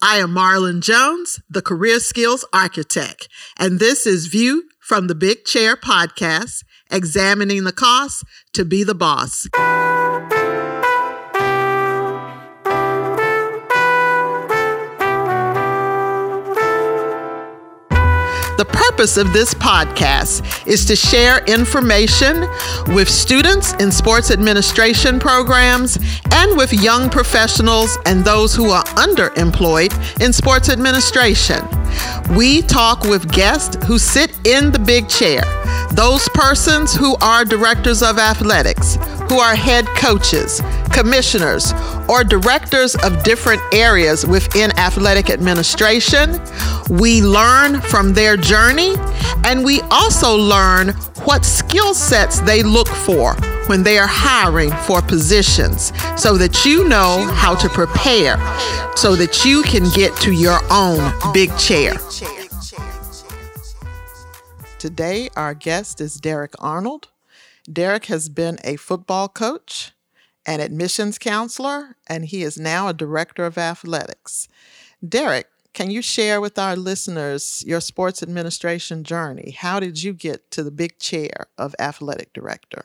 I am Marlynn Jones, the Career Skills Architect, and this is View from the Big Chair podcast, examining the cost to be the boss. The purpose of this podcast is to share information with students in sports administration programs and with young professionals and those who are underemployed in sports administration. We talk with guests who sit in the big chair, those persons who are directors of athletics, who are head coaches, commissioners, or directors of different areas within athletic administration. We learn from their journey and we also learn what skill sets they look for when they are hiring for positions so that you know how to prepare so that you can get to your own big chair. Today, our guest is Derrick Arnold. Derrick has been a football coach, an admissions counselor, and he is now a director of athletics. Derrick, can you share with our listeners your sports administration journey? How did you get to the big chair of athletic director?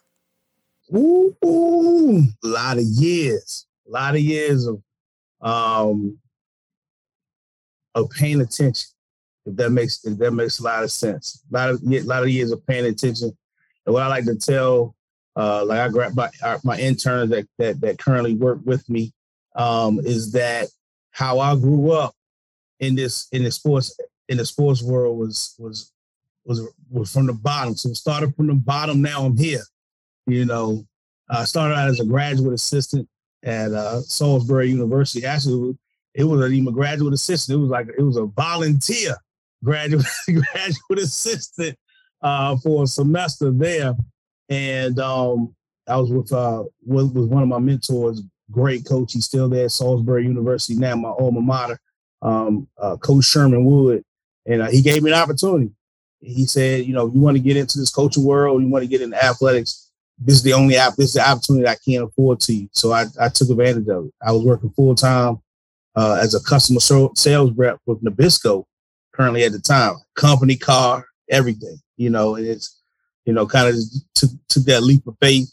Ooh, ooh a lot of years, a lot of years of um, of paying attention. If that makes if that makes a lot of sense, a lot of a lot of years of paying attention and what I like to tell, uh, like I grab my my interns that that that currently work with me, um, is that how I grew up in this in the sports in the sports world was was was was from the bottom. So started from the bottom. Now I'm here. You know, I started out as a graduate assistant at uh, Salisbury University. Actually, it was even a graduate assistant. It was like it was a volunteer graduate graduate assistant uh, for a semester there, and um, I was with uh, with one of my mentors, great coach. He's still there at Salisbury University now, my alma mater, um, uh, Coach Sherman Wood, and uh, he gave me an opportunity. He said, you know, you want to get into this coaching world, you want to get into athletics. This is the only app. This is the opportunity I can't afford to you. So I, I took advantage of it. I was working full time uh, as a customer sales rep with Nabisco, currently at the time, company car, everything you know, and it's, you know, kind of took, took that leap of faith.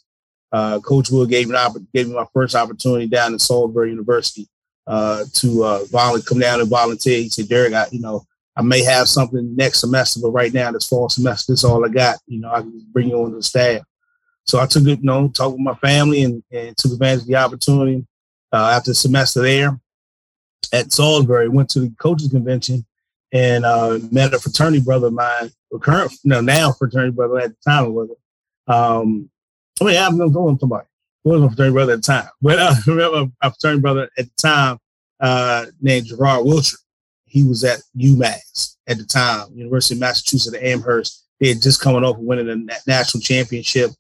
Uh, Coach Wood gave me, gave me my first opportunity down at Salisbury University uh, to uh, come down and volunteer. He said, Derrick, I, you know, I may have something next semester, but right now, this fall semester, this is all I got. You know, I can bring you on the staff. So I took it, you know, talked with my family and, and took advantage of the opportunity. Uh, after the semester there at Salisbury, went to the coaches convention and uh, met a fraternity brother of mine, current, no, now fraternity brother at the time it wasn't. Um, I mean, going to somebody. Wasn't a fraternity brother at the time, but uh, I remember a fraternity brother at the time uh, named Gerard Wilshire. He was at UMass at the time, University of Massachusetts at Amherst. They had just coming off of winning the national championship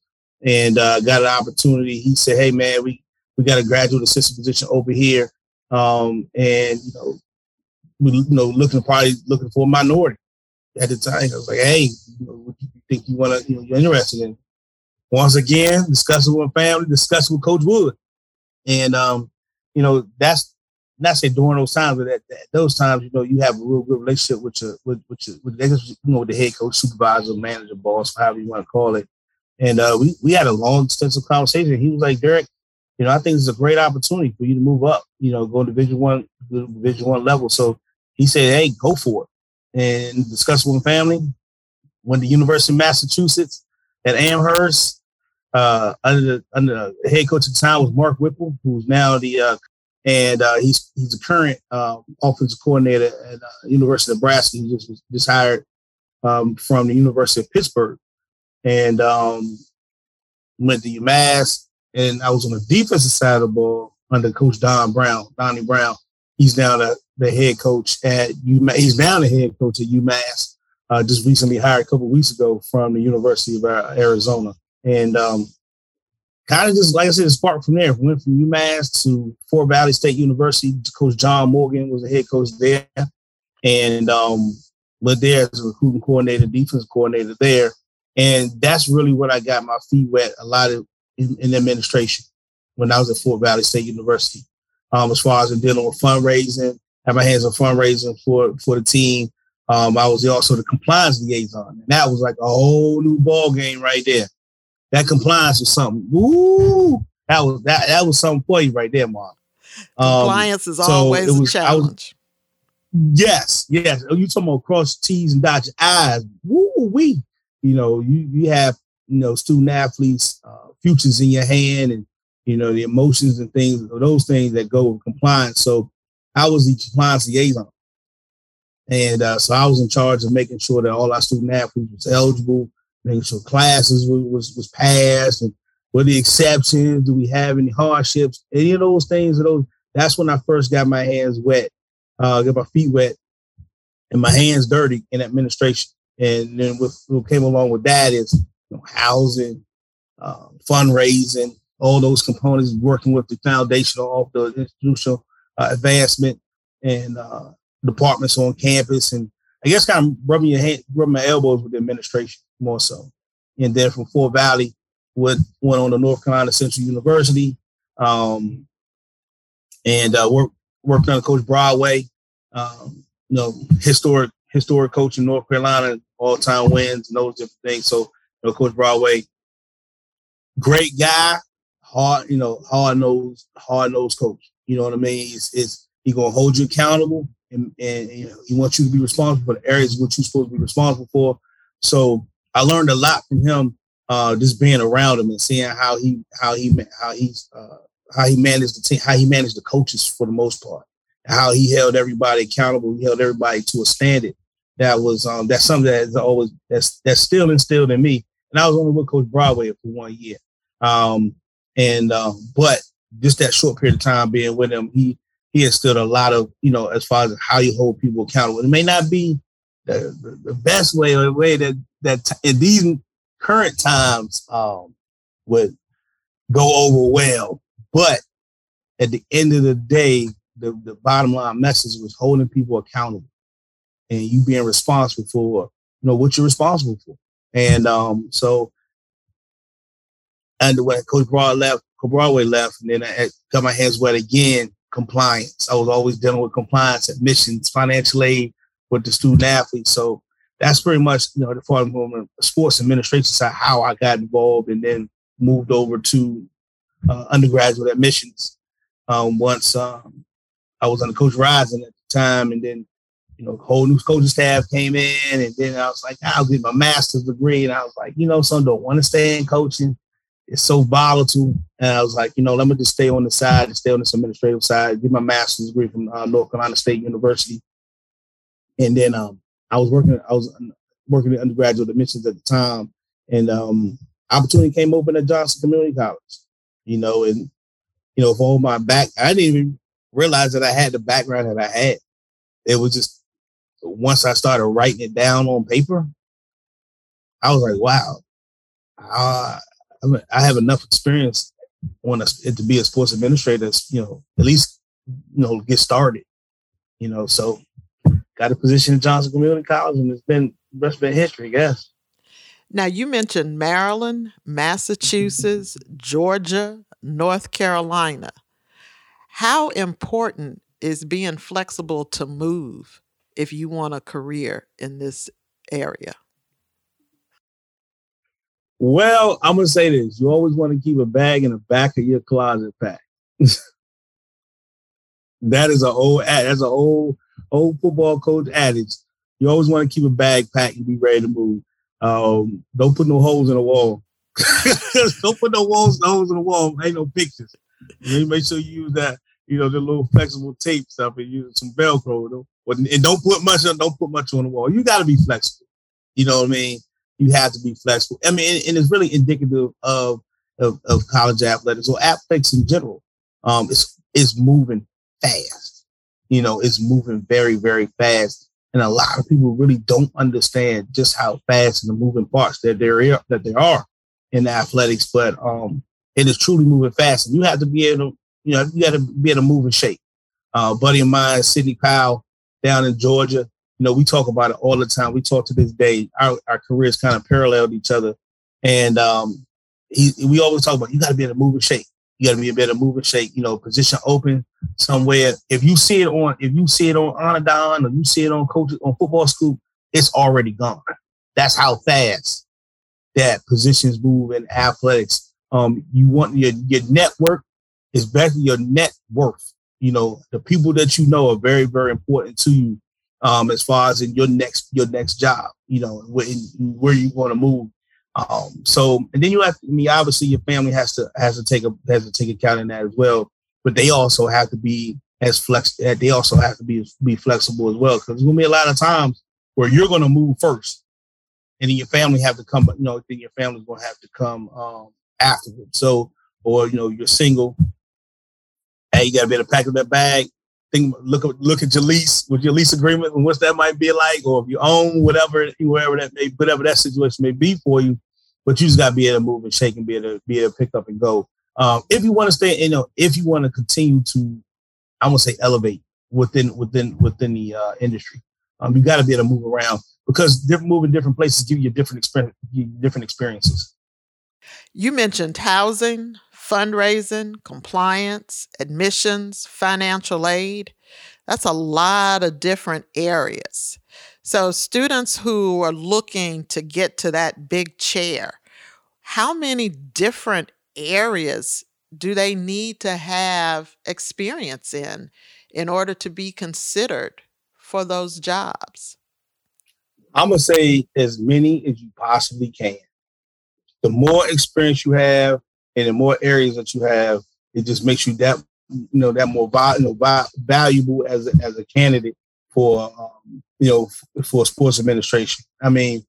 and uh, got an opportunity. He said, "Hey, man, we we got a graduate assistant position over here, um, and you know, you know, looking probably looking for a minority at the time. I was like, hey, you know, you think you want to, you know, you're interested in? Once again, discussing with family, discussing with Coach Wood. And, um, you know, that's not say during those times, but at, at, those times, you know, you have a real good relationship with your, with, with your, with, you know, the head coach, supervisor, manager, boss, however you want to call it. And uh, we, we had a long, extensive conversation. He was like, Derrick, you know, I think it's a great opportunity for you to move up, you know, go to division one, division one level. So he said, "Hey, go for it," and discussed with family. Went to University of Massachusetts at Amherst. Uh, under the under the head coach at the time was Mark Whipple, who's now the uh, and uh, he's he's a current uh, offensive coordinator at uh, University of Nebraska. He just was just hired um, from the University of Pittsburgh, and um, went to UMass. And I was on the defensive side of the ball under Coach Don Brown, Donnie Brown. He's now the the head coach at UMass. He's now the head coach at UMass. Uh, just recently hired a couple weeks ago from the University of Arizona, and um, kind of just like I said, sparked from there. Went from UMass to Fort Valley State University. Coach John Morgan was the head coach there, and um, but there as a recruiting coordinator, defense coordinator there, and that's really what I got my feet wet a lot of in, in administration when I was at Fort Valley State University. Um, as far as dealing with fundraising, had my hands on fundraising for for the team. Um, I was also the compliance liaison, and that was like a whole new ball game right there. That compliance was something. Ooh, that was that that was something for you right there, Mark. Um, compliance is so always was, a challenge. Was, yes, yes. You talking about cross T's and dot I's? Woo wee. You know, you you have you know student athletes' uh, futures in your hand, and you know the emotions and things, those things that go with compliance. So I was the compliance liaison. And uh, so I was in charge of making sure that all our student athletes was eligible, making sure classes was, was, was passed, and what the exceptions? Do we have any hardships? Any of those things? those that's when I first got my hands wet, uh, got my feet wet, and my hands dirty in administration. And then what, what came along with that is you know, housing, uh, fundraising, all those components, working with the foundational, of the institutional uh, advancement, and uh, departments on campus, and I guess kind of rubbing your hand, rubbing my elbows with the administration more so. And then from Fort Valley, went went on to North Carolina Central University, um, and uh, worked worked under Coach Broadway. Um, you know, historic historic coach in North Carolina, all time wins and those different things. So, you know, Coach Broadway, great guy, hard, you know, hard nosed, hard nosed coach. You know what I mean? It's, it's he gonna hold you accountable and, and you know, he wants you to be responsible for the areas which you're supposed to be responsible for. So I learned a lot from him, uh, just being around him and seeing how he how he how he's uh, how he managed the team, how he managed the coaches for the most part, how he held everybody accountable, he held everybody to a standard. That was um, that's something that is always that's that's still instilled in me. And I was only with Coach Broadway for one year, um, and uh, but just that short period of time being with him, he he instilled a lot of, you know, as far as how you hold people accountable. It may not be the, the, the best way or the way that that t- in these current times um, would go over well, but at the end of the day, the, the bottom line message was holding people accountable and you being responsible for you know what you're responsible for. And um, so, and when Coach Broad left, Coach Broadway left, and then I got my hands wet again compliance. I was always dealing with compliance, admissions, financial aid with the student athletes. So that's pretty much, you know, the from the sports administration side, how I got involved and then moved over to uh, undergraduate admissions. Um, once um, I was under Coach Rising at the time, and then, you know, whole new coaching staff came in, and then I was like, I'll get my master's degree. And I was like, you know, some don't want to stay in coaching it's so volatile. And I was like, you know, let me just stay on the side and stay on this administrative side, get my master's degree from uh, North Carolina State University. And then um, I was working, I was working in undergraduate admissions at the time. And um, opportunity came open at Johnston Community College, you know, and, you know, for all my back, I didn't even realize that I had the background that I had. It was just once I started writing it down on paper, I was like, wow, I have enough experience on a, to be a sports administrator, you know, at least, you know, get started, you know, so got a position at Johnston Community College and it's been, rest been history, guess. Now, you mentioned Maryland, Massachusetts, Georgia, North Carolina. How important is being flexible to move if you want a career in this area? Well, I'm gonna say this: you always want to keep a bag in the back of your closet packed. that is an old ad, that's an old old football coach adage. You always want to keep a bag packed and be ready to move. Um, don't put no holes in the wall. don't put no walls, no holes in the wall. Ain't no pictures. You make sure you use that, you know, the little flexible tape stuff and use some Velcro. And don't put much. Don't put much on the wall. You got to be flexible. You know what I mean? you have to be flexible. I mean, and, and it's really indicative of, of, of college athletics or athletics in general. Um, it's it's moving fast. You know, it's moving very very fast, and a lot of people really don't understand just how fast and the moving parts that there are that there are in athletics. But um, it is truly moving fast, and you have to be able to, you know, you got to be able to move and shake. Uh, buddy of mine, Sidney Powell, down in Georgia, you know, we talk about it all the time. We talk to this day. Our, our careers kind of paralleled each other. And um, he, we always talk about you got to be in a moving shape. You got to be a better move and shake. You know, position open somewhere. If you see it on, if you see it on Anadon or you see it on coach on FootballScoop, it's already gone. That's how fast that positions move in athletics. Um, you want your your network is better your net worth. You know, the people that you know are very, very important to you um, as far as in your next your next job. You know, where, where you want to move. Um, so, and then you have. I mean, obviously, your family has to has to take a has to take account in that as well. But they also have to be as flex. That they also have to be be flexible as well because there's gonna be a lot of times where you're gonna move first, and then your family have to come. You know, then your family's gonna have to come um, afterwards. So, or you know, you're single. Hey, you gotta be able to pack up that bag, think look at look at your lease with your lease agreement and what that might be like, or if you own whatever whatever that may whatever that situation may be for you. But you just gotta be able to move and shake and be able to be able to pick up and go. Um, if you want to stay, you know, if you want to continue to, I'm gonna say elevate within within within the uh, industry, um, you got to be able to move around because different moving different places give you different different experiences. You mentioned housing, fundraising, compliance, admissions, financial aid. That's a lot of different areas. So, students who are looking to get to that big chair, how many different areas do they need to have experience in in order to be considered for those jobs? I'm going to say as many as you possibly can. The more experience you have, and the more areas that you have, it just makes you that you know that more you know, valuable as a, as a candidate for um, you know for sports administration. I mean,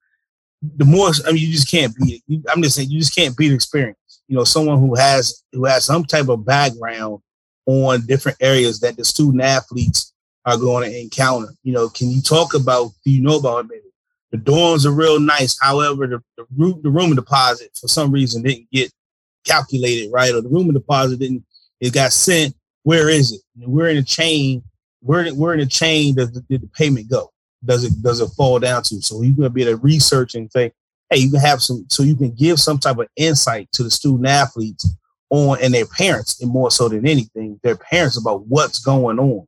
the more I mean, you just can't beat it. I'm just saying you just can't beat experience. You know, someone who has who has some type of background on different areas that the student athletes are going to encounter. You know, can you talk about? Do you know about it? The dorms are real nice. However, the, the room the room deposit for some reason didn't get calculated, right? Or the room deposit didn't, it got sent. Where is it? We're in a chain. We're, we're in a chain. Does the, did the payment go? Does it, does it fall down to? So you're going to be able to research and say, hey, you can have some, so you can give some type of insight to the student athletes on and their parents, and more so than anything, their parents about what's going on.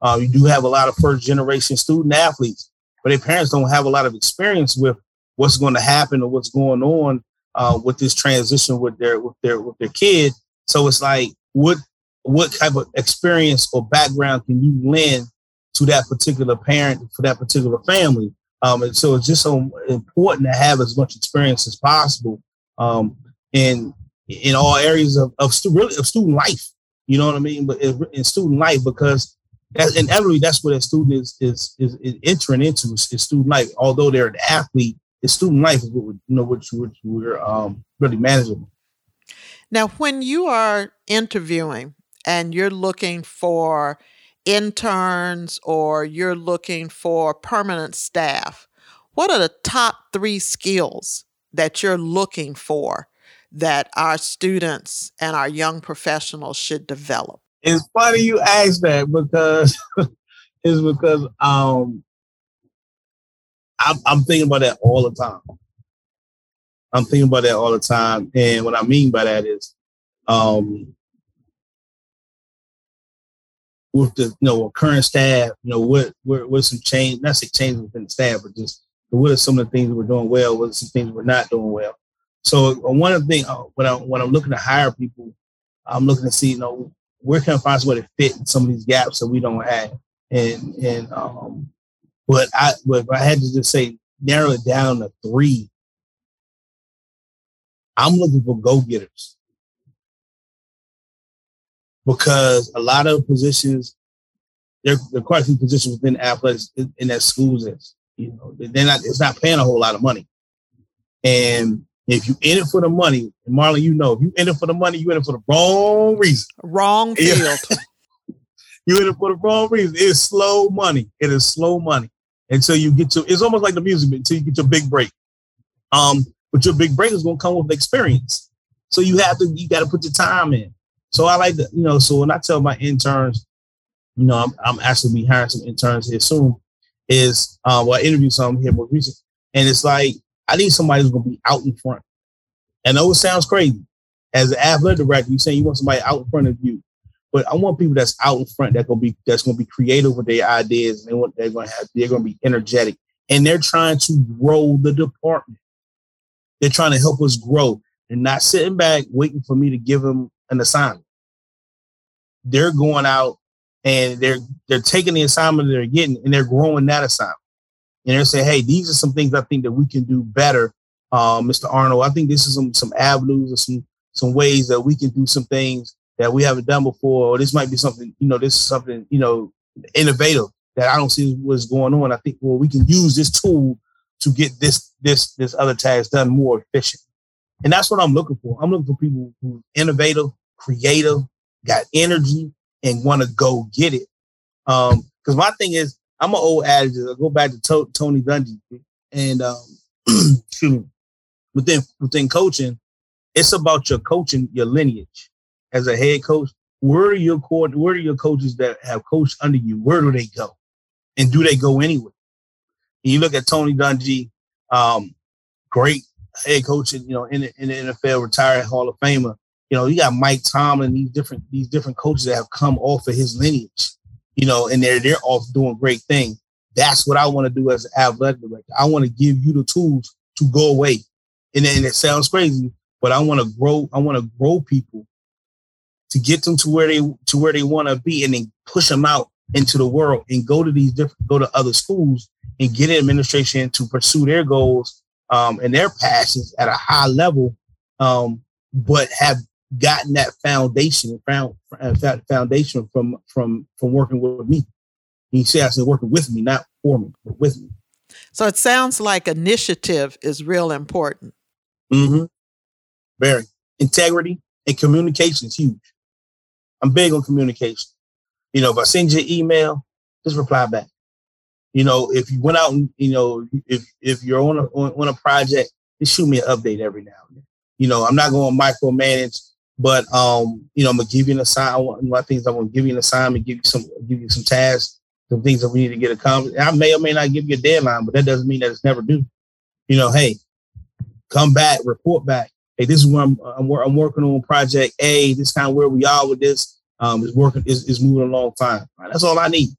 Uh, you do have a lot of first generation student athletes, but their parents don't have a lot of experience with what's going to happen or what's going on uh, with this transition with their with their with their kid. So it's like what what type of experience or background can you lend to that particular parent for that particular family? Um, and so it's just so important to have as much experience as possible um, in in all areas of of, stu- really of student life. You know what I mean? But in student life, because that, inevitably that's what a student is is is, entering into is student life. Although they're an athlete, the student life is what we, you know which which we're um, really managing. Now, when you are interviewing and you're looking for interns or you're looking for permanent staff, what are the top three skills that you're looking for that our students and our young professionals should develop? It's funny you ask that because it's because um, I'm, I'm thinking about that all the time. I'm thinking about that all the time. And what I mean by that is, um, with the you know current staff, you know what what what some change, not say change within the staff, but just what are some of the things we're doing well, what are some things we're not doing well. So uh, one of the things uh, when I when I'm looking to hire people, I'm looking to see you know where can I find somebody to fit in some of these gaps that we don't have, and and um, but I, but if I had to just say narrow it down to three, I'm looking for go getters because a lot of positions, there, there are quite a few positions within athletics in, that schools is. You know, they're not. It's not paying a whole lot of money, and if you in it for the money, and Marlynn, you know, if you in it for the money, you in it for the wrong reason. Wrong field. you in it for the wrong reason. It's slow money. It is slow money until you get to. It's almost like the music until you get your big break. Um, but your big break is going to come with experience. So you have to. You got to put your time in. So I like to, you know. So when I tell my interns, you know, I'm, I'm actually be hiring some interns here soon. Is uh, well, I interviewed some here more recent, and it's like I need somebody who's to be out in front. And know it sounds crazy. as an athletic director, you're saying you want somebody out in front of you. But I want people that's out in front that gonna be that's gonna be creative with their ideas and they want they're gonna have they're gonna be energetic and they're trying to grow the department. They're trying to help us grow and not sitting back waiting for me to give them an assignment. They're going out and they're they're taking the assignment they're getting and they're growing that assignment. And they're saying, hey, these are some things I think that we can do better, uh, Mr. Arnold. I think this is some some avenues or some some ways that we can do some things that we haven't done before, or this might be something, you know, this is something, you know, innovative that I don't see what's going on. I think, well, we can use this tool to get this, this, this other task done more efficient. And that's what I'm looking for. I'm looking for people who innovative, creative, got energy, and want to go get it. Um, because my thing is, I'm an old adage. I go back to, to- Tony Dungy, and um, within within coaching, it's about your coaching, your lineage as a head coach, where are your core, where are your coaches that have coached under you? Where do they go? And do they go anywhere? And you look at Tony Dungy, um, great head coach, you know, in the, in the NFL, retired Hall of Famer. You know, you got Mike Tomlin, these different these different coaches that have come off of his lineage, you know, and they're they're off doing great things. That's what I want to do as an athletic director. I want to give you the tools to go away. And, and it sounds crazy, but I want to grow, I want to grow people to get them to where they to where they want to be and then push them out into the world and go to these different go to other schools and get administration to pursue their goals um, and their passions at a high level um, but have gotten that foundation found foundation from from from working with me. You see i said working with me not for me but with me. So it sounds like initiative is real important. Mm-hmm. very. Integrity and communication is huge I'm big on communication. You know, if I send you an email, just reply back. You know, if you went out and you know, if if you're on a on, a project, just shoot me an update every now and then. You know, I'm not going to micromanage, but um, you know, I'm gonna give you an assignment. My things I'm gonna give you an assignment, give you some give you some tasks, some things that we need to get accomplished. I may or may not give you a deadline, but that doesn't mean that it's never due. You know, hey, come back, report back hey, this is where I'm, I'm, I'm working on project A. This kind of where we are with this. Um, is working is, is moving along fine. Right? That's all I need.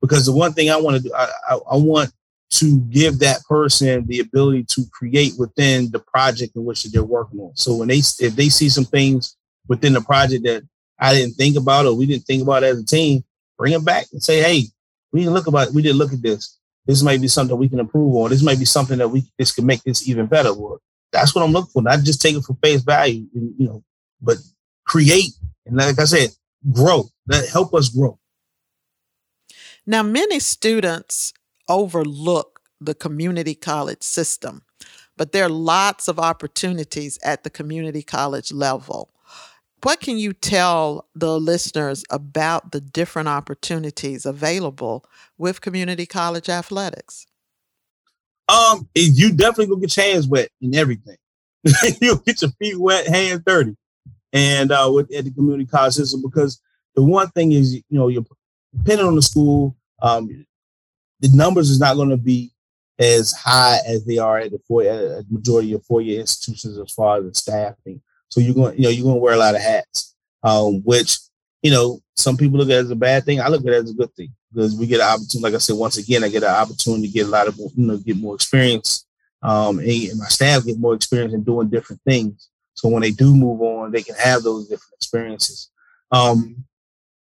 Because the one thing I want to do, I, I, I want to give that person the ability to create within the project in which they're working on. So when they if they see some things within the project that I didn't think about or we didn't think about as a team, bring them back and say, hey, we didn't look about we didn't look at this. This might be something we can improve on. This might be something that we this could make this even better. Or that's what I'm looking for. Not just take it for face value, you know, but create and like I said, grow. That help us grow. Now, many students overlook the community college system, but there are lots of opportunities at the community college level. What can you tell the listeners about the different opportunities available with community college athletics? Um, you definitely gonna get your hands wet in everything. You'll get your feet wet, hands dirty, and uh, with at the community college system because the one thing is, you know, you're depending on the school, um, the numbers is not going to be as high as they are at the four at majority of four year institutions as far as the staffing. So you're going, you know, you're going to wear a lot of hats, um, which you know some people look at as a bad thing. I look at it as a good thing because we get an opportunity. Like I said, once again, I get an opportunity to get a lot of you know get more experience, um, and my staff get more experience in doing different things. So when they do move on, they can have those different experiences. Um,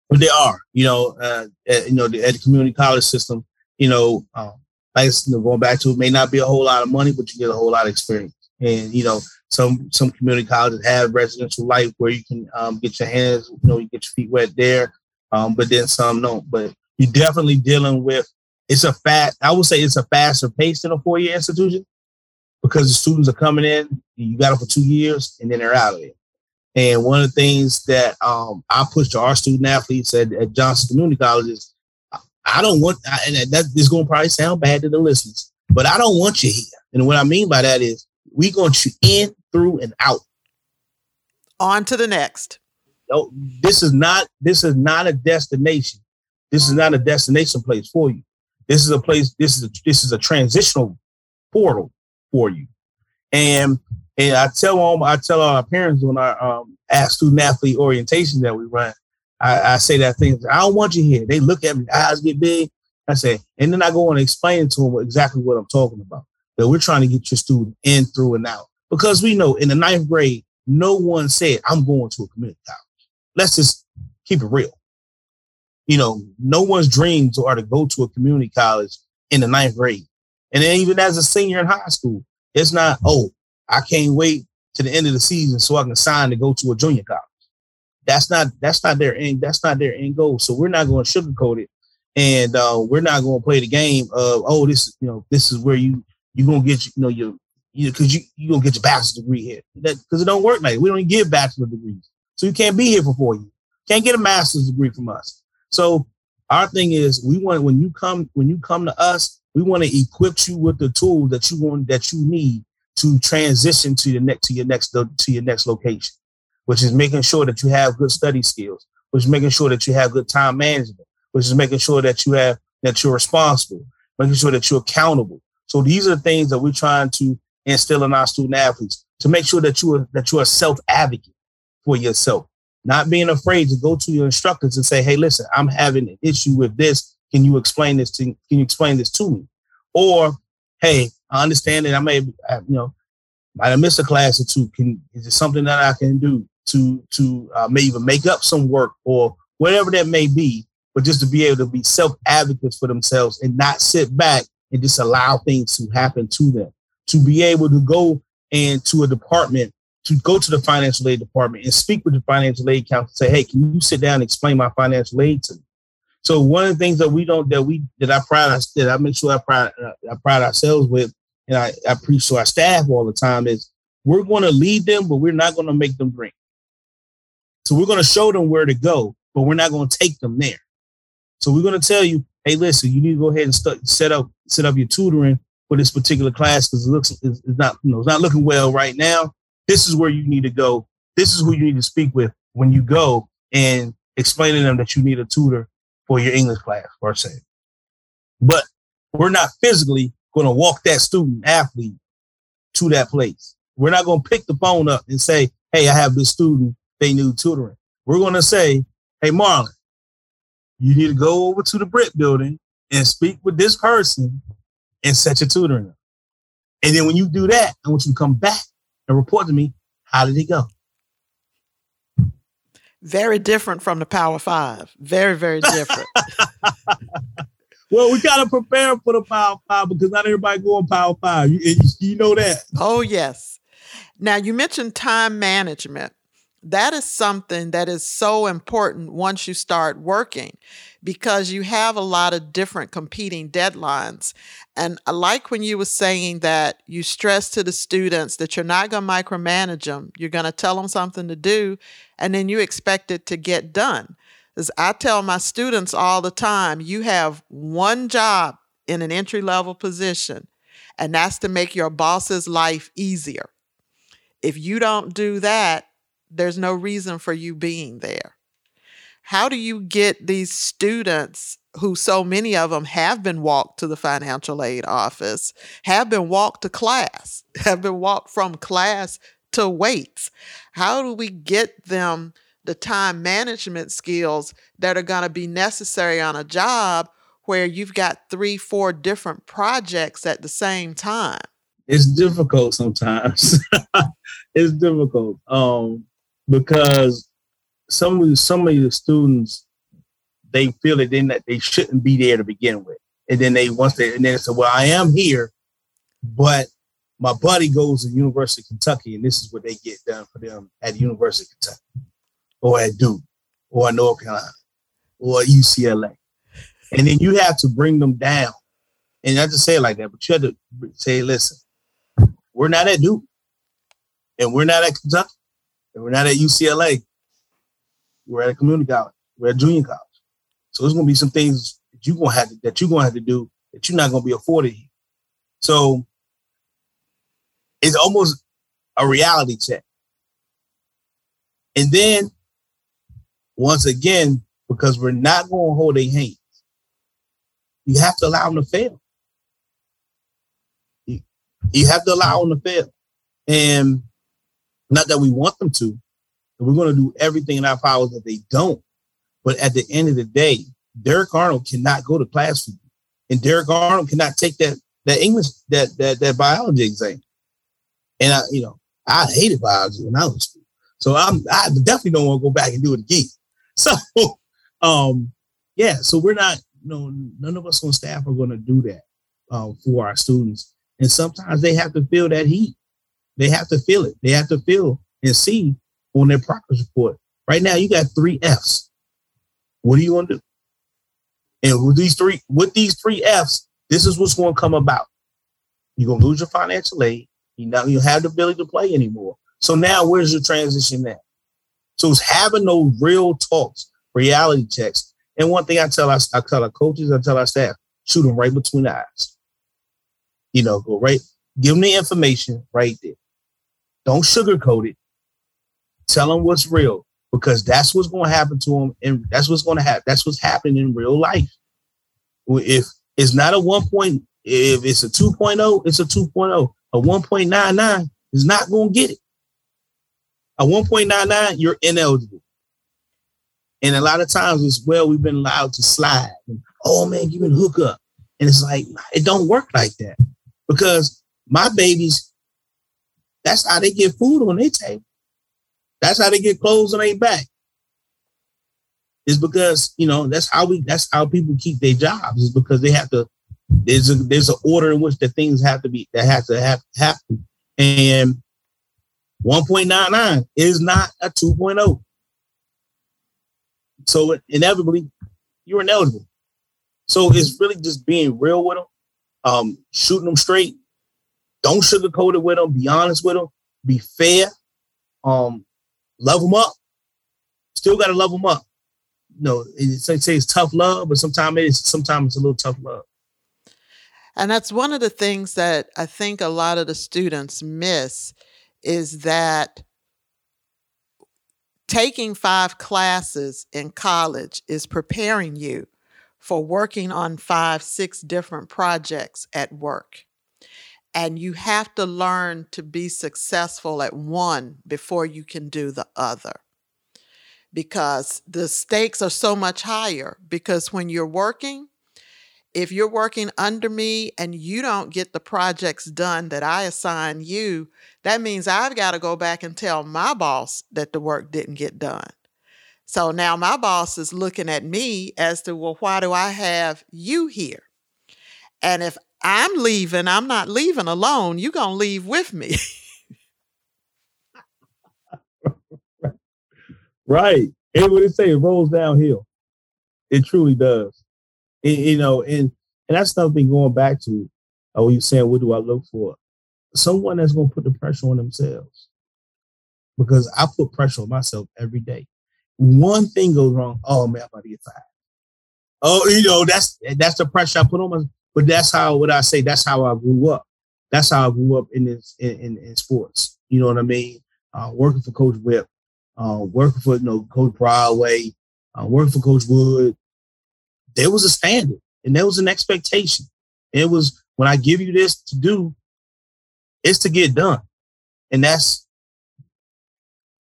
but they are, you know, uh, at, you know, the, at the community college system, you know, um, like you know, going back to it may not be a whole lot of money, but you get a whole lot of experience. And you know, some some community colleges have residential life where you can um, get your hands, you know, you get your feet wet there, um, but then some don't. But you're definitely dealing with it's a fast. I would say it's a faster pace than a four year institution because the students are coming in. You got them for two years, and then they're out of it And one of the things that um, I push to our student athletes at, at Johnston Community College is I don't want, and that is going to probably sound bad to the listeners, but I don't want you here. And what I mean by that is we going to in, through, and out. On to the next. No, this is not this is not a destination. This is not a destination place for you. This is a place. This is a, this is a transitional portal for you. And and I tell all I tell our parents when I um, ask student athlete orientation that we run, I, I say that thing. I don't want you here. They look at me, eyes get big. I say, and then I go and explain to them exactly what I'm talking about. That we're trying to get your student in, through, and out because we know in the ninth grade, no one said I'm going to a community college. Let's just keep it real. You know, no one's dreams are to go to a community college in the ninth grade. And then even as a senior in high school, it's not, oh, I can't wait to the end of the season so I can sign to go to a junior college. That's not that's not their end. That's not their end goal. So we're not going to sugarcoat it, and uh, we're not going to play the game of oh this you know this is where you you gonna get you know your you because you you gonna get your bachelor's degree here because it don't work like we don't even give bachelor degrees, so you can't be here for four years. Can't get a master's degree from us. So our thing is we want when you come when you come to us, we want to equip you with the tools that you want that you need to transition to your next to your next to your next location, which is making sure that you have good study skills, which is making sure that you have good time management, which is making sure that you have that you're responsible, making sure that you're accountable. So these are the things that we're trying to instill in our student athletes to make sure that you are that you're a self advocate for yourself, not being afraid to go to your instructors and say, "Hey, listen, I'm having an issue with this. Can you explain this to Can you explain this to me?" Or, "Hey, I understand that I may, you know, might have missed a class or two. Can is it something that I can do to to uh, maybe even make up some work or whatever that may be? But just to be able to be self advocates for themselves and not sit back and just allow things to happen to them. To be able to go into a department, to go to the financial aid department and speak with the financial aid counsel, say, "Hey, can you sit down and explain my financial aid to me?" So one of the things that we don't that we that I pride that I make sure I pride I pride ourselves with and I, I preach to our staff all the time is we're going to lead them, but we're not going to make them drink. So we're going to show them where to go, but we're not going to take them there. So we're going to tell you, hey, listen, you need to go ahead and st- set up set up your tutoring for this particular class because it looks it's, not you know it's not looking well right now. This is where you need to go. This is who you need to speak with when you go and explain to them that you need a tutor for your English class, per se. But we're not physically going to walk that student athlete to that place. We're not going to pick the phone up and say, hey, I have this student, they need tutoring. We're going to say, hey, Marlynn, you need to go over to the Britt building and speak with this person and set your tutoring up. And then when you do that, I want you to come back and report to me, how did it go? Very different from the Power Five. Very, very different. Well, we gotta prepare for the Power Five because not everybody going Power Five. You, you know that. Oh yes. Now you mentioned time management. That is something that is so important once you start working because you have a lot of different competing deadlines. And I like when you were saying that you stress to the students that you're not going to micromanage them. You're going to tell them something to do, and then you expect it to get done. As I tell my students all the time, you have one job in an entry level position, and that's to make your boss's life easier. If you don't do that, there's no reason for you being there. How do you get these students who so many of them have been walked to the financial aid office, have been walked to class, have been walked from class to weights? How do we get them the time management skills that are going to be necessary on a job where you've got three, four different projects at the same time? It's difficult sometimes. it's difficult um, because some of some of the students they feel that they they shouldn't be there to begin with, and then they once they and then they say, "Well, I am here, but my buddy goes to University of Kentucky, and this is what they get done for them at the University of Kentucky." or at Duke or at North Carolina or UCLA. And then you have to bring them down. And I just say it like that, but you have to say, listen, we're not at Duke and we're not at Kentucky and we're not at UCLA. We're at a community college. We're at junior college. So there's gonna be some things that you're gonna have to that you're gonna have to do that you're not gonna be afforded. So it's almost a reality check. And then once again, because we're not to hold their hands. You have to allow them to fail. You have to allow them to fail. And not that we want them to, we're going to do everything in our power that they don't. But at the end of the day, Derrick Arnold cannot go to class for you. And Derrick Arnold cannot take that that English, that that that biology exam. And I, you know, I hated biology when I was school. So I'm I definitely don't want to go back and do it again. So um yeah, so we're not, you know, none of us on staff are gonna do that uh, for our students. And sometimes they have to feel that heat. They have to feel it. They have to feel and see on their progress report. Right now, you got three Fs. What are you going to do? And with these three, with these three Fs, this is what's going to come about. You're going to lose your financial aid. You know, you have the ability to play anymore. So now, where's your transition at? So it's having those real talks, reality checks. And one thing I tell our, I tell our coaches, I tell our staff, shoot them right between the eyes. You know, go right, give them the information right there. Don't sugarcoat it. Tell them what's real because that's what's going to happen to them, and that's what's going to happen. That's what's happening in real life. If it's not a one point, if it's a 2.0, it's a 2.0. A 1.99 is not going to get it. A 1.99, you're ineligible. And a lot of times as well, we've been allowed to slide. And, oh man, you can hook up. And it's like, it don't work like that. Because my babies, that's how they get food on their table. That's how they get clothes on their back. Is because you know that's how we that's how people keep their jobs. Is because they have to. There's a there's an order in which the things have to be that have to have happen. And 1.99 is not a 2.0. So inevitably, you're ineligible. So it's really just being real with them, um, shooting them straight. Don't sugarcoat it with them. Be honest with them. Be fair. Um, love them up. Still got to love them up. You know, say it's tough love, but sometimes it is. Sometimes it's a little tough love. And that's one of the things that I think a lot of the students miss is that taking five classes in college is preparing you for working on five, six different projects at work. And you have to learn to be successful at one before you can do the other. Because the stakes are so much higher. Because when you're working, if you're working under me and you don't get the projects done that I assign you, that means I've got to go back and tell my boss that the work didn't get done. So now my boss is looking at me as to, well, why do I have you here? And if I'm leaving, I'm not leaving alone. You're going to leave with me. right. And what it say, it rolls downhill. It truly does. And, you know, and and that's something going back to uh, what you're saying, what do I look for? Someone that's going to put the pressure on themselves. Because I put pressure on myself every day. One thing goes wrong, oh man, I'm about to get fired. Oh, you know, that's that's the pressure I put on myself. But that's how what I say, that's how I grew up. That's how I grew up in this in, in, in sports. You know what I mean? Uh, working for Coach Whip, uh, working for you know Coach Broadway, uh, working for Coach Wood, there was a standard and there was an expectation. It was when I give you this to do, it's to get done. And that's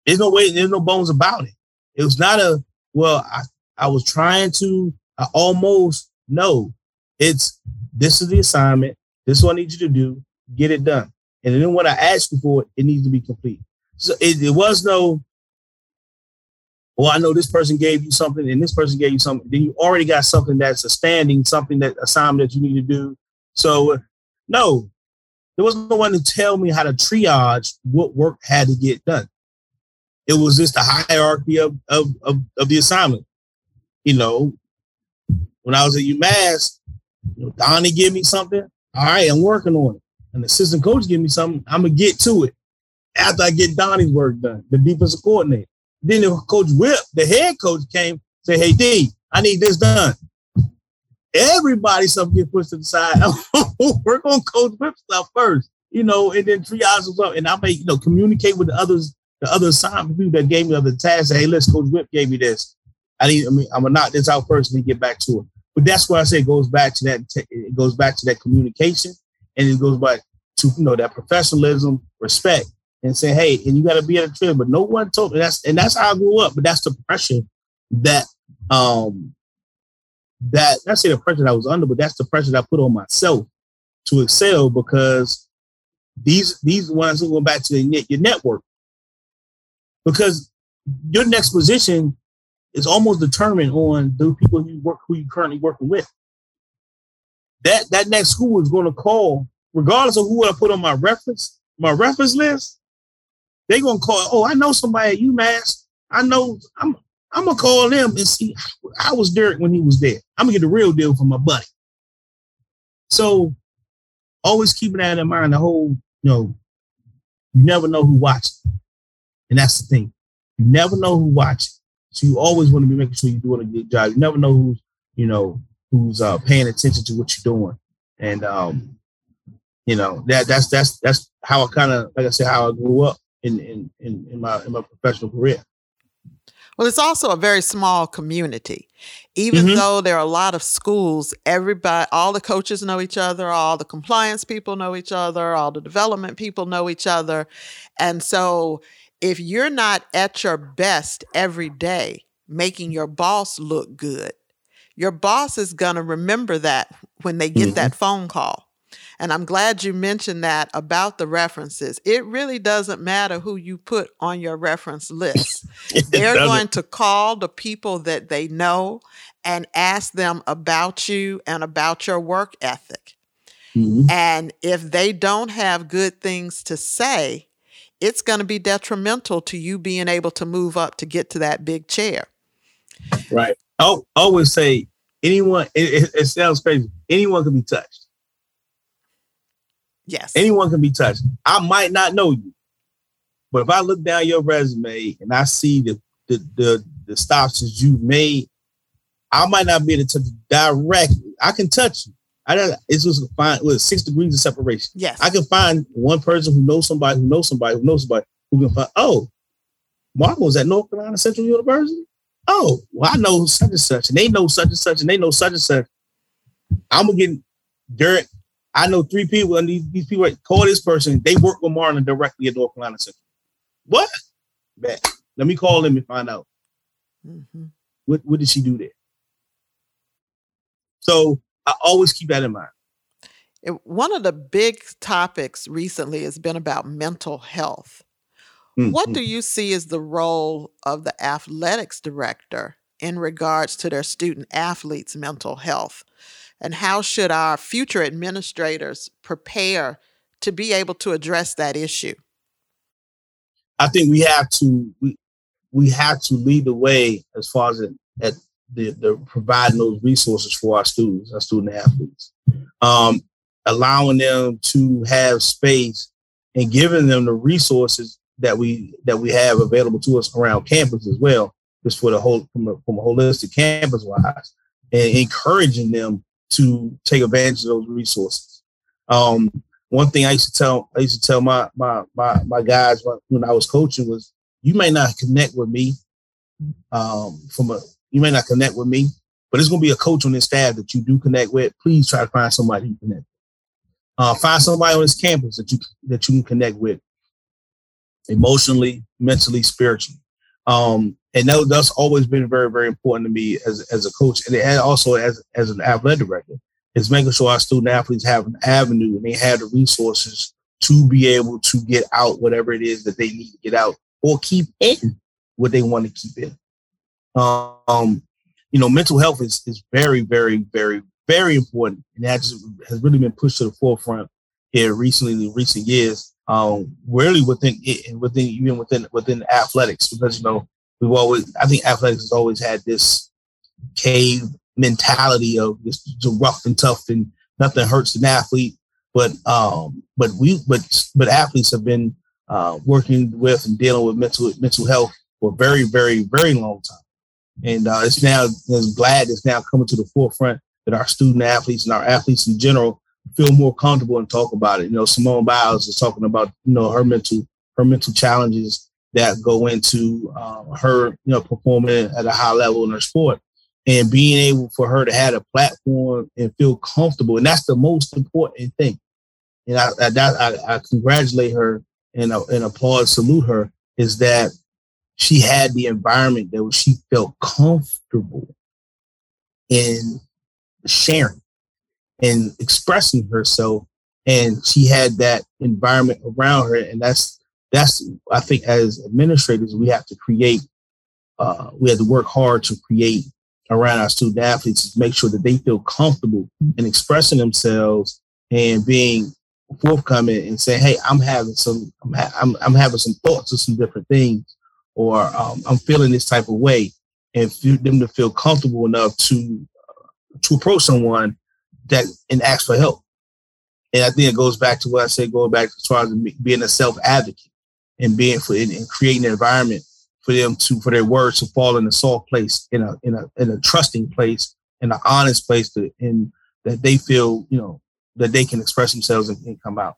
there's no way, there's no bones about it. It was not a well, I, I was trying to I almost no. It's this is the assignment. This is what I need you to do. Get it done. And then when I ask you for it, it needs to be complete. So it, it was no well, I know this person gave you something and this person gave you something. Then you already got something that's a standing, something that assignment that you need to do. So, no, there was no one to tell me how to triage what work had to get done. It was just the hierarchy of, of, of, of the assignment. You know, when I was at UMass, you know, Donnie give me something. All right, I'm working on it. And the assistant coach give me something. I'm gonna get to it after I get Donnie's work done, the defensive coordinator. Then the coach Whip, the head coach, came say, "Hey D, I need this done." Everybody, something get pushed to the side. Work on Coach Whip stuff first, you know, and then triage stuff. And I may, you know, communicate with the others, the other assignment people that gave me other tasks. Hey, let's Coach Whip gave me this. I need. I mean, I'm gonna knock this out first and get back to it. But that's why I say it goes back to that. It goes back to that communication, and it goes back to you know that professionalism, respect, and say, hey, and you got to be at a trip. But no one told me that's and that's how I grew up. But that's the pressure that um that I that's the pressure I was under, but that's the pressure that I put on myself to excel because these these ones who go back to the, your network because your next position is almost determined on the people you work who you currently working with. That that next school is going to call, regardless of who I put on my reference, my reference list. They're gonna call. Oh, I know somebody at UMass. I know. I'm. I'm gonna call them and see I was Derrick when he was there. I'm gonna get the real deal from my buddy. So, always keeping that in mind. The whole, you know, you never know who watching, and that's the thing. You never know who watching. So you always want to be making sure you're doing a good job. You never know who's, you know, who's uh, paying attention to what you're doing. And um, you know, that that's that's that's how I kind of like I said, how I grew up in in in, in my in my professional career. Well, it's also a very small community. Even mm-hmm. though there are a lot of schools, everybody, all the coaches know each other, all the compliance people know each other, all the development people know each other. And so if you're not at your best every day, making your boss look good, your boss is going to remember that when they get mm-hmm. that phone call. And I'm glad you mentioned that about the references. It really doesn't matter who you put on your reference list. They're going to call the people that they know and ask them about you and about your work ethic. Mm-hmm. And if they don't have good things to say, it's going to be detrimental to you being able to move up to get to that big chair. Right. I always say anyone, it, it, it sounds crazy. Anyone can be touched. Yes. Anyone can be touched. I might not know you, but if I look down your resume and I see the the the, the stops that you made, I might not be able to touch you directly. I can touch you. I don't. It's just find with six degrees of separation. Yes, I can find one person who knows somebody who knows somebody who knows somebody who can find. Oh, Mark was at North Carolina Central University. Oh, well, I know such and such, and they know such and such, and they know such and such. I'm gonna get Derrick. I know three people, and these, these people call this person. They work with Marlynn directly at North Carolina Central. What? Man, let me call them and find out. Mm-hmm. What What did she do there? So I always keep that in mind. One of the big topics recently has been about mental health. Mm-hmm. What do you see as the role of the athletics director in regards to their student athletes' mental health? And how should our future administrators prepare to be able to address that issue? I think we have to we, we have to lead the way as far as it, at the, the providing those resources for our students, our student athletes, um, allowing them to have space and giving them the resources that we that we have available to us around campus as well, just for the whole from a, from a holistic campus wise, and encouraging them to take advantage of those resources. Um, one thing I used to tell I used to tell my my my, my guys when I was coaching was, you may not connect with me um, from a you may not connect with me, but there's going to be a coach on this staff that you do connect with. Please try to find somebody you connect. Uh, find somebody on this campus that you that you can connect with, emotionally, mentally, spiritually. Um, and that, that's always been very, very important to me as, as a coach, and also as as an athletic director, is making sure our student athletes have an avenue and they have the resources to be able to get out whatever it is that they need to get out or keep in what they want to keep in. Um, you know, mental health is is very, very, very, very important, and that has really been pushed to the forefront here recently in recent years. Um, really within it, within even within within athletics, because you know we've always I think athletics has always had this cave mentality of just rough and tough and nothing hurts an athlete. But um, but we but but athletes have been uh, working with and dealing with mental mental health for a very very very long time. And uh, it's now it's glad it's now coming to the forefront that our student athletes and our athletes in general feel more comfortable and talk about it. You know, Simone Biles is talking about you know her mental her mental challenges that go into uh, her you know performing at a high level in her sport and being able for her to have a platform and feel comfortable and that's the most important thing and I I, I, I congratulate her and uh, and applaud, salute her, is that she had the environment that she felt comfortable in sharing and expressing herself, and she had that environment around her, and that's that's I think as administrators we have to create, uh, we have to work hard to create around our student athletes to make sure that they feel comfortable in expressing themselves and being forthcoming and say, "Hey, I'm having some, I'm, ha- I'm, I'm, having some thoughts of some different things, or um, I'm feeling this type of way," and for them to feel comfortable enough to uh, to approach someone that and ask for help. And I think it goes back to what I said, going back as far as being a self advocate and being for and creating an environment for them to for their words to fall in a soft place, in a in a in a trusting place, in an honest place, to in that they feel you know that they can express themselves and, and come out.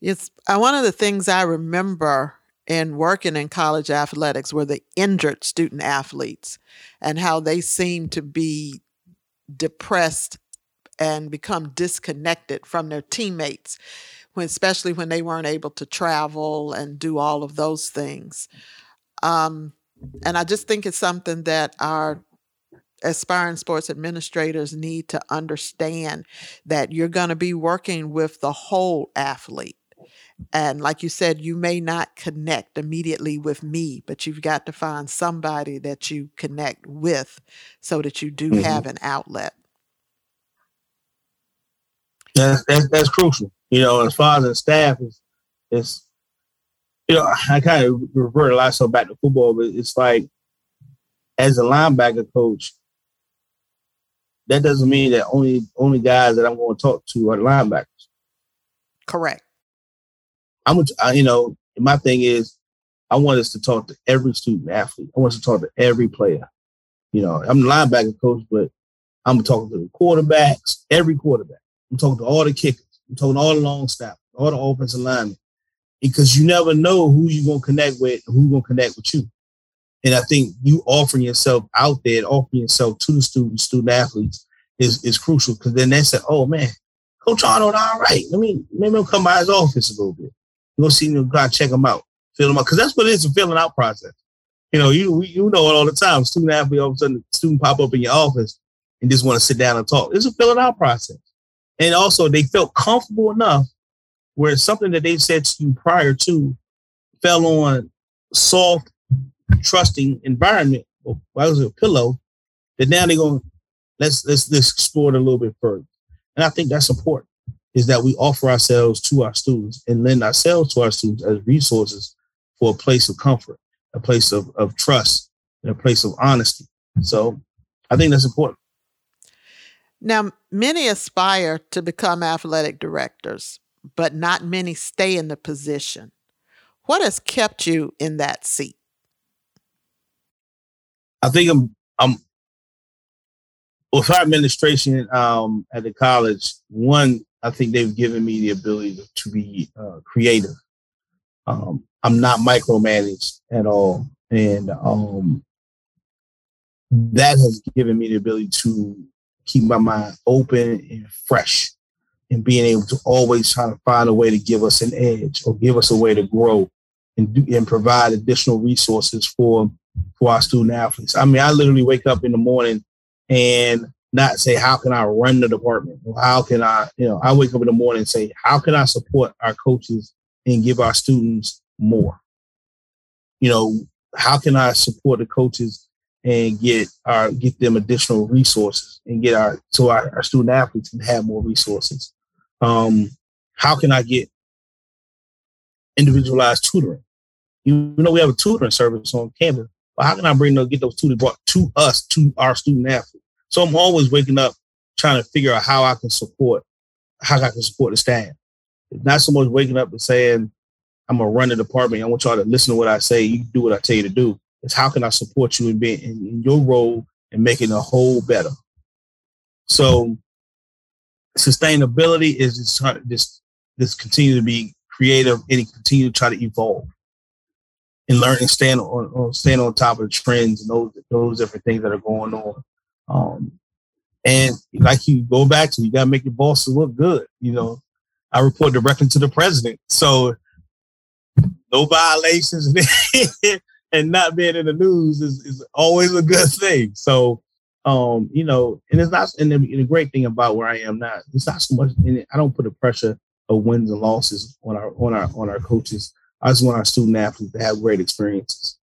It's uh, one of the things I remember in working in college athletics were the injured student athletes and how they seemed to be depressed and become disconnected from their teammates when, especially when they weren't able to travel and do all of those things um, and i just think it's something that our aspiring sports administrators need to understand that you're going to be working with the whole athlete. And like you said, you may not connect immediately with me, but you've got to find somebody that you connect with so that you do mm-hmm. have an outlet. That's, that's, that's crucial. You know, as far as the staff is, is you know, I kind of revert a lot so back to football, but it's like as a linebacker coach, that doesn't mean that only only guys that I'm going to talk to are linebackers. Correct. I'm, I, you know, my thing is, I want us to talk to every student athlete. I want us to talk to every player. You know, I'm the linebacker coach, but I'm talking to the quarterbacks, every quarterback. I'm talking to all the kickers. I'm talking to all the long staff, all the offensive linemen, because you never know who you're gonna connect with, who's gonna connect with you. And I think you offering yourself out there and offering yourself to the students, student athletes is, is crucial because then they say, oh man, Coach Arnold, all right. Let me maybe I'll come by his office a little bit. Go see him, go check them out, fill them out. Because that's what it is a filling out process. You know, you you know it all the time. Student athlete, all of a sudden, student pop up in your office and just want to sit down and talk. It's a filling out process. And also, they felt comfortable enough where something that they said to you prior to fell on soft trusting environment, or why was a pillow, that now they're going, let's, let's, let's explore it a little bit further. And I think that's important is that we offer ourselves to our students and lend ourselves to our students as resources for a place of comfort, a place of, of trust, and a place of honesty. So I think that's important. Now, many aspire to become athletic directors, but not many stay in the position. What has kept you in that seat? I think I'm I'm with our administration um, at the college. One, I think they've given me the ability to, be uh, creative. Um, I'm not micromanaged at all, and um, that has given me the ability to keep my mind open and fresh, and being able to always try to find a way to give us an edge or give us a way to grow and do, and provide additional resources for for our student athletes. I mean, I literally wake up in the morning and not say, how can I run the department? How can I, you know, I wake up in the morning and say, how can I support our coaches and give our students more? You know, how can I support the coaches and get our get them additional resources and get our so our, our student athletes can have more resources? Um, how can I get individualized tutoring? You know, we have a tutoring service on campus, but how can I bring those, get those students brought to us, to our student athletes? So I'm always waking up trying to figure out how I can support, how I can support the staff. It's not so much waking up and saying, I'm gonna run the department. I want y'all to listen to what I say. You do what I tell you to do. It's how can I support you in being in, in your role and making the whole better. So sustainability is just just just continue to be creative and continue to try to evolve and learn and stand on, on stand on top of the trends and those those different things that are going on. Um, And like you go back to, you got to make your bosses look good. You know, I report directly to the president. So no violations and not being in the news is, is always a good thing. So, um, you know, and it's not, and the, and the great thing about where I am now, it's not so much, and I don't put the pressure of wins and losses on our, on our, on our coaches. I just want our student athletes to have great experiences.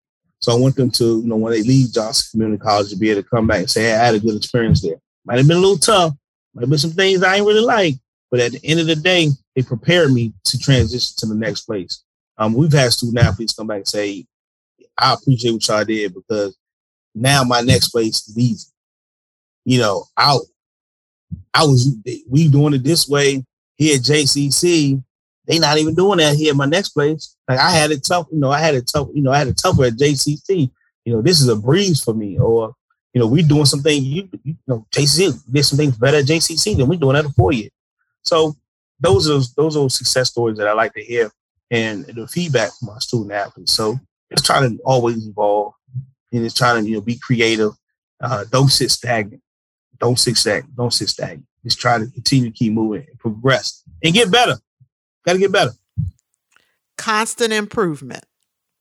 So I want them to, you know, when they leave Johnston Community College, to be able to come back and say, hey, I had a good experience there. Might have been a little tough, might have been some things I ain't really like, but at the end of the day, they prepared me to transition to the next place. Um, we've had student athletes come back and say, I appreciate what y'all did because now my next place is easy. You know, I I was we doing it this way here at JCC. They not even doing that here at my next place. Like I had it tough, you know, I had it tough, you know, I had it tougher at JCC. You know, this is a breeze for me. Or, you know, we doing something, you, you know, JCC did some things better at JCC than we doing at a four year. So those are those are success stories that I like to hear and the feedback from my student athletes. So it's trying to always evolve and it's trying to you know be creative. Uh, don't sit stagnant. Don't sit stagnant. Don't sit stagnant. Just try to continue to keep moving and progress and get better. Got to get better. Constant improvement.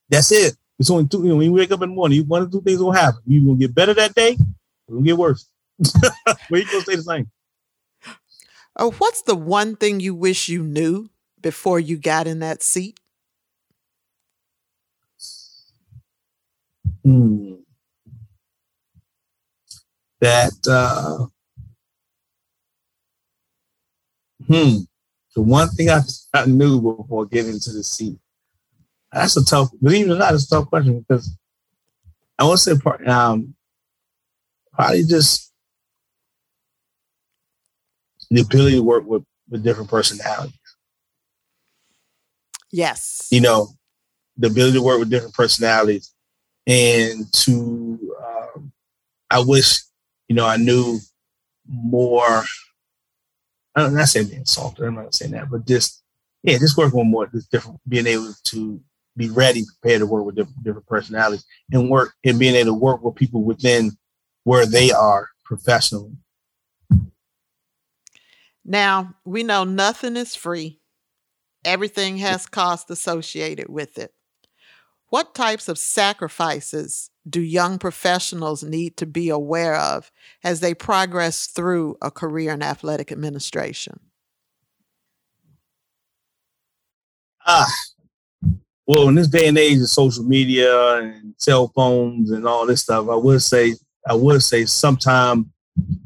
That's it. It's only two. You know, when you wake up in the morning, one or two things will happen. You're gonna get better that day. It's gonna get worse. but you gonna stay the same. Oh, what's the one thing you wish you knew before you got in that seat? Hmm. That uh, hmm. The one thing I, I knew before getting into the seat. That's a tough, believe it or not, it's a tough question because I want to say part um, probably just the ability to work with, with different personalities. Yes. You know, the ability to work with different personalities and to, um, I wish, you know, I knew more. I'm not saying being softer, I'm not saying that, but just, yeah, just working with more, just different, being able to be ready, prepared to work with different, different personalities and work and being able to work with people within where they are professionally. Now, we know nothing is free. Everything has cost associated with it. What types of sacrifices do young professionals need to be aware of as they progress through a career in athletic administration? Ah, well, in this day and age of social media and cell phones and all this stuff, I would say I would say sometime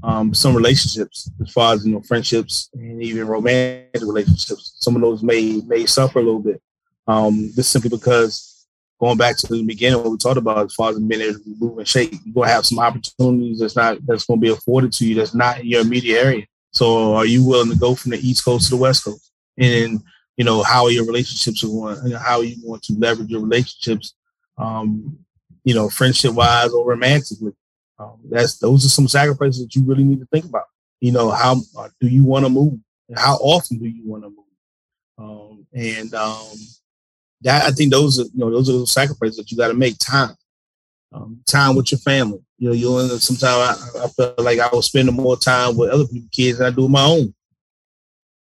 um, some relationships, as far as you know, friendships and even romantic relationships, some of those may may suffer a little bit. Um, just simply because going back to the beginning, what we talked about as far as being able to move and shake, you're gonna have some opportunities that's not that's gonna be afforded to you that's not in your immediate area. So, are you willing to go from the East Coast to the West Coast? And you know, how are your relationships are going? How are you going to leverage your relationships? Um, you know, friendship wise or romantically. Um, that's those are some sacrifices that you really need to think about. You know, how uh, do you want to move? How often do you want to move? Um, and um, that I think those are you know those are the sacrifices that you got to make. Time, um, time with your family. You know, you sometimes I, I feel like I was spending more time with other people's kids than I do my own.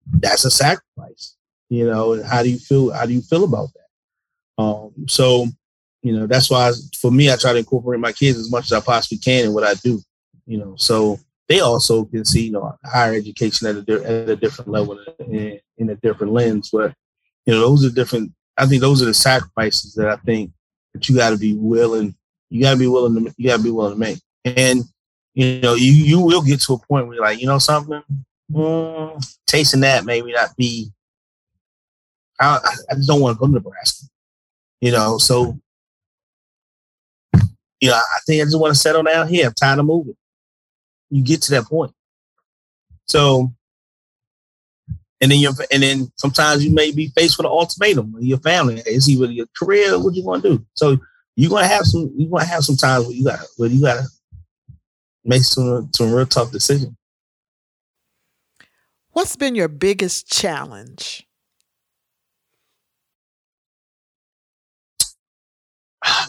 That's a sacrifice. You know, and how do you feel? How do you feel about that? Um, so you know, that's why I, for me, I try to incorporate my kids as much as I possibly can in what I do. You know, so they also can see, you know, higher education at a, at a different level in, in a different lens. But you know, those are different. I think those are the sacrifices that I think that you got to be willing. You got to be willing to. You got to be willing to make. And you know, you you will get to a point where you're like, you know, something. Mm, tasting that maybe not be. I, I just don't want to go to Nebraska. You know, so you know, I think I just want to settle down here. I'm tired of moving. You get to that point. So, and then you and then sometimes you may be faced with an ultimatum with your family. It's either your career, what you want to do. So you're gonna have some you're gonna have some times where you got where you gotta make some some real tough decisions. What's been your biggest challenge?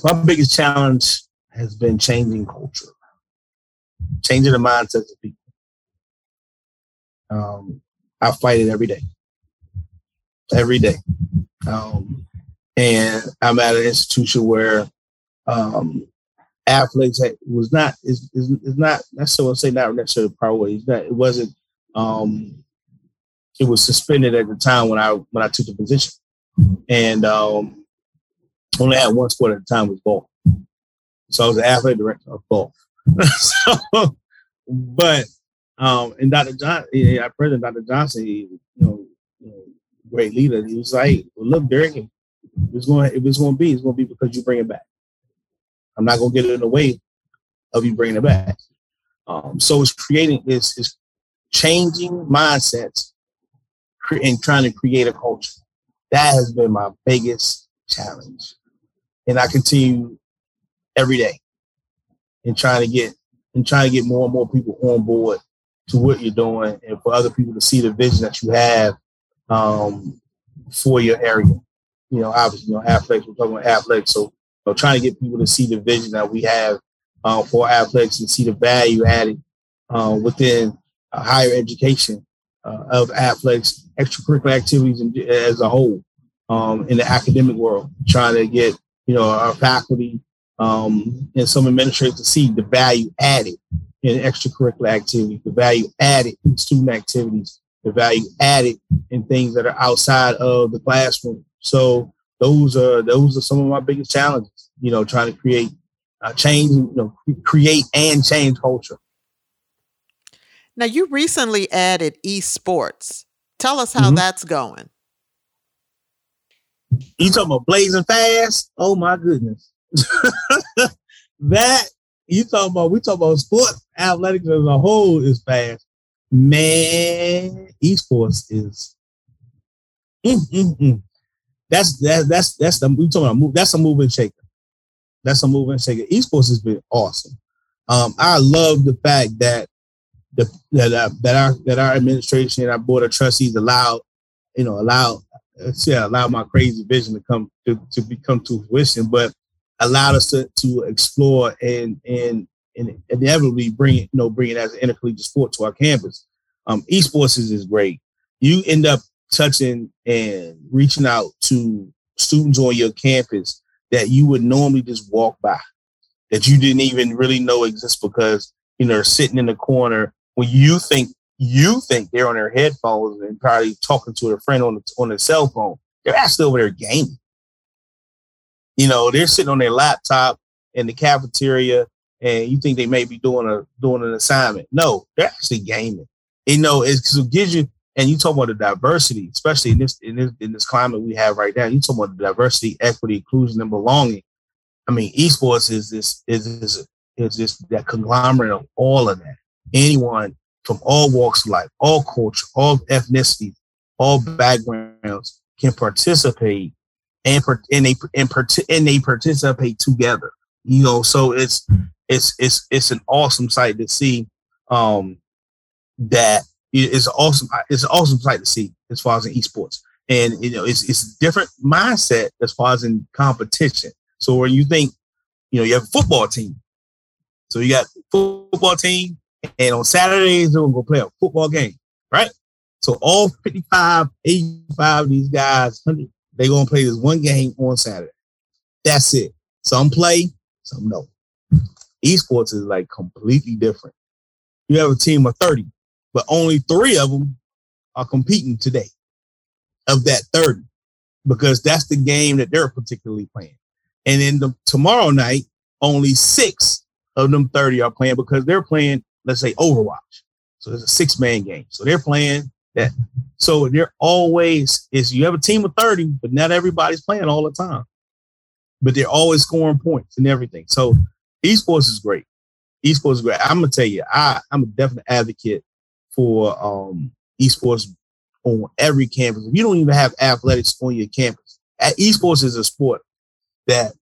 My biggest challenge has been changing culture, changing the mindsets of people. Um, I fight it every day, every day. Um, and I'm at an institution where um, athletics was not is, is, is not necessarily say not necessarily priority. It's it wasn't. Um, it was suspended at the time when I when I took the position, and um, only had one sport at the time was golf. So I was an athlete director of golf. so, but um, and Dr. John, yeah, President Dr. Johnson, he, you know, you know, great leader. He was like, well, "Look, Derrick, it's going, if it's going to be, it's going to be because you bring it back. I'm not going to get in the way of you bringing it back." Um, so it's creating, it's, it's changing mindsets and trying to create a culture. That has been my biggest challenge, and I continue every day in trying to get and trying to get more and more people on board to what you're doing, and for other people to see the vision that you have um, for your area. You know, obviously, you know. We're talking about athletics, so you know, trying to get people to see the vision that we have um, for athletics and see the value added uh, within higher education uh, of athletics, extracurricular activities in, as a whole um, in the academic world. Trying to get you know our faculty um, and some administrators to see the value added in extracurricular activities, the value added in student activities, the value added in things that are outside of the classroom. So those are those are some of my biggest challenges. You know, trying to create uh, change, you know, create and change culture. Now, you recently added esports. Tell us how mm-hmm. that's going. You talking about blazing fast? Oh my goodness. that you talking about we talk about sports athletics as a whole is fast. Man, esports is mm, mm, mm. that's that, that's that's the we talking about that's a moving shaker. That's a moving shaker. Esports has been awesome. Um, I love the fact that the that uh, that our that our administration and our board of trustees allowed, you know, allowed yeah, allow my crazy vision to come to, to become to fruition, but allowed us to, to explore and and and inevitably bring it, you know, bring it as an intercollegiate sport to our campus. Um, esports is, is great. You end up touching and reaching out to students on your campus that you would normally just walk by, that you didn't even really know exist because you know sitting in the corner when you think you think they're on their headphones and probably talking to a friend on the, on their cell phone. They're actually over there gaming. You know, they're sitting on their laptop in the cafeteria, and you think they may be doing a doing an assignment. No, they're actually gaming. You know, it gives you. And you talk about the diversity, especially in this in this in this climate we have right now. You talk about the diversity, equity, inclusion, and belonging. I mean, esports is this is is is this that conglomerate of all of that. Anyone from all walks of life, all culture, all ethnicities, all backgrounds can participate and and they and, and they participate together. You know, so it's it's it's it's an awesome sight to see. Um, that it's awesome. It's an awesome sight to see as far as in esports, and you know, it's it's different mindset as far as in competition. So when you think, you know, you have a football team, so you got football team, and on Saturdays they're gonna go play a football game, right? So all 55, 85 of these guys, 100, they're gonna play this one game on Saturday. That's it. Some play, some no. Esports is like completely different. You have a team of 30, but only three of them are competing today of that 30 because that's the game that they're particularly playing. And then the, tomorrow night, only six of them 30 are playing because they're playing, let's say, Overwatch. So it's a six man game. So they're playing that. So they're always is you have a team of 30, but not everybody's playing all the time. But they're always scoring points and everything. So esports is great. Esports is great. I'm gonna tell you, I, I'm a definite advocate for um, esports on every campus. If you don't even have athletics on your campus, esports is a sport that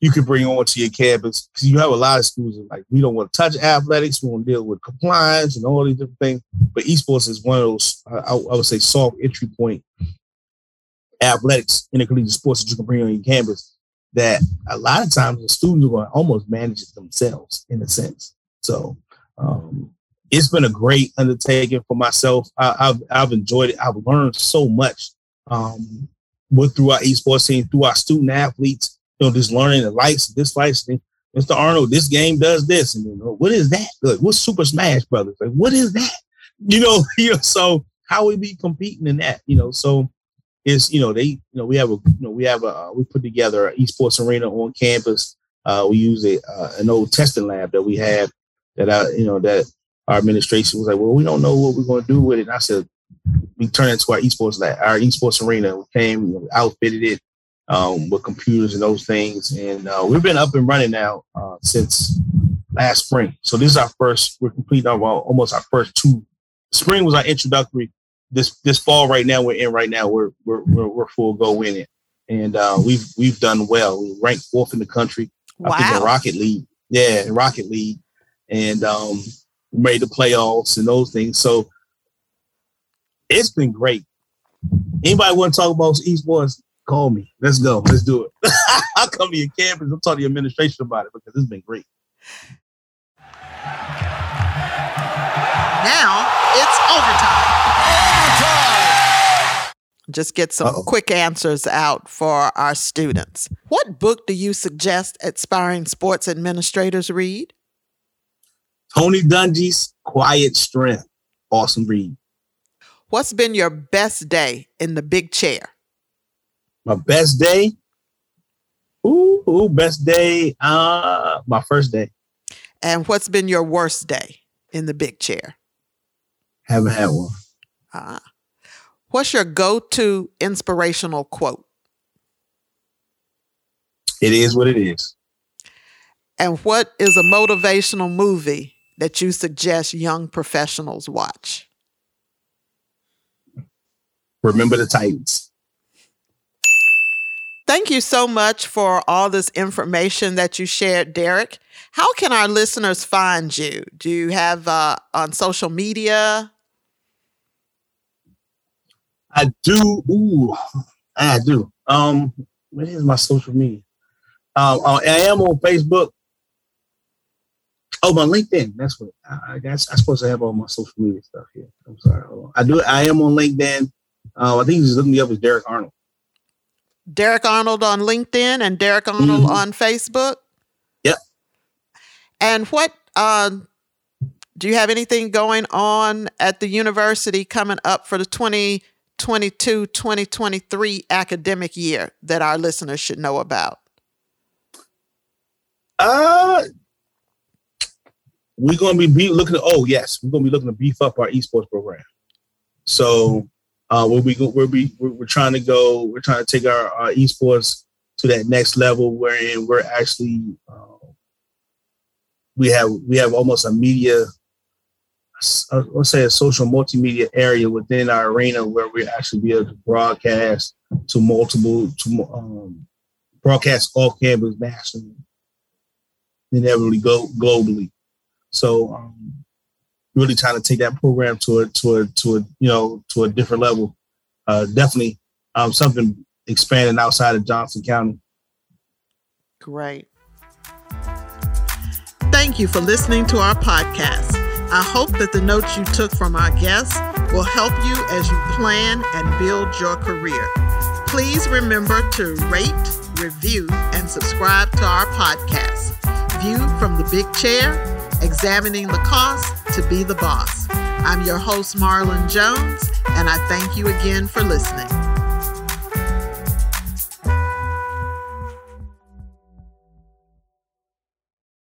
you can bring on to your campus because you have a lot of schools that like we don't want to touch athletics, we want to deal with compliance and all these different things. But esports is one of those I, I would say soft entry point athletics intercollegiate sports that you can bring on your campus that a lot of times the students are going to almost manage it themselves in a sense. So um, it's been a great undertaking for myself. I, have I've enjoyed it. I've learned so much um, with through our esports team, through our student athletes. You know, just learning the likes, dislikes. Mr. Arnold, this game does this, and you know, what is that? Like, what's Super Smash Brothers? Like, what is that? You know, you know. So how we be competing in that? You know, so it's you know they you know we have a you know we have a uh, we put together an esports arena on campus. Uh, we use a uh, an old testing lab that we have that I you know that our administration was like, well, we don't know what we're going to do with it. And I said, we turn it to our esports lab, our esports arena. We came, outfitted it um, with computers and those things, and uh, we've been up and running now uh, since last spring. So this is our first. We're completing our almost our first two. Spring was our introductory. This this fall right now we're in right now we're we're we're, we're full go in it, and uh, we've we've done well. We ranked fourth in the country. Wow. I think in Rocket League. Yeah, in Rocket League, and um, made the playoffs and those things. So it's been great. Anybody want to talk about esports? Call me. Let's go. Let's do it. I'll come to your campus. I'll talk to the administration about it because it's been great. Now it's overtime. Overtime. Just get some Uh-oh. quick answers out for our students. What book do you suggest aspiring sports administrators read? Tony Dungy's Quiet Strength. Awesome read. What's been your best day in the big chair? My best day? Ooh, ooh best day. Uh my first day. And what's been your worst day in the big chair? Haven't had one. Uh, what's your go-to inspirational quote? It is what it is. And what is a motivational movie that you suggest young professionals watch? Remember the Titans. Thank you so much for all this information that you shared, Derrick. How can our listeners find you? Do you have uh, on social media? I do. Ooh, I do. Um, what is my social media? Um, I am on Facebook Oh, my LinkedIn. That's what I guess I'm supposed to have all my social media stuff here. I'm sorry. I do. I am on LinkedIn. Uh, I think he's looking me up as Derrick Arnold. Derrick Arnold on LinkedIn and Derrick Arnold mm-hmm. on Facebook. Yep. And what uh, do you have anything going on at the university coming up for the 2022 2023 academic year that our listeners should know about? Uh, we're going to be, looking at, oh, yes, we're going to be looking to beef up our esports program. So uh, we'll be, we'll be, we're, we're trying to go, we're trying to take our, our esports to that next level wherein we're actually, uh, we have, we have almost a media, let's say a social multimedia area within our arena where we actually be able to broadcast to multiple, to um, broadcast off campus nationally, inevitably go globally. So um, really trying to take that program to a to a to a you know to a different level. Uh, definitely um, something expanding outside of Johnston County. Great. Thank you for listening to our podcast. I hope that the notes you took from our guests will help you as you plan and build your career. Please remember to rate, review, and subscribe to our podcast. View from the Big Chair examining the cost to be the boss. I'm your host, Marlynn Jones, and I thank you again for listening.